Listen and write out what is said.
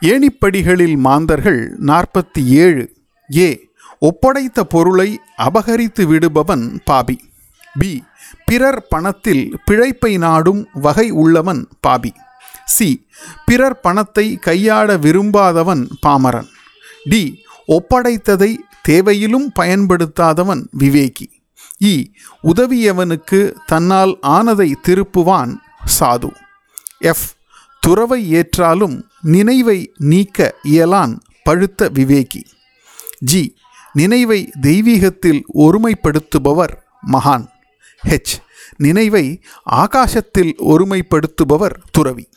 ஏணிப்படிகளில் மாந்தர்கள் நாற்பத்தி ஏழு. ஏ. ஒப்படைத்த பொருளை அபகரித்து விடுபவன் பாபி. பி. பிறர் பணத்தில் பிழைப்பை நாடும் வகை உள்ளவன் பாபி. சி. பிறர் பணத்தை கையாட விரும்பாதவன் பாமரன். டி. ஒப்படைத்ததை தேவையிலும் பயன்படுத்தாதவன் விவேகி. இ. உதவியவனுக்கு தன்னால் ஆனதை திருப்புவான் சாது. எஃப். துறவை ஏற்றாலும் நினைவை நீக்க இயலான் பழுத்த விவேகி. ஜி. நினைவை தெய்வீகத்தில் ஒருமைப்படுத்துபவர் மகான். ஹெச் நினைவை ஆகாசத்தில் ஒருமைப்படுத்துபவர் துறவி.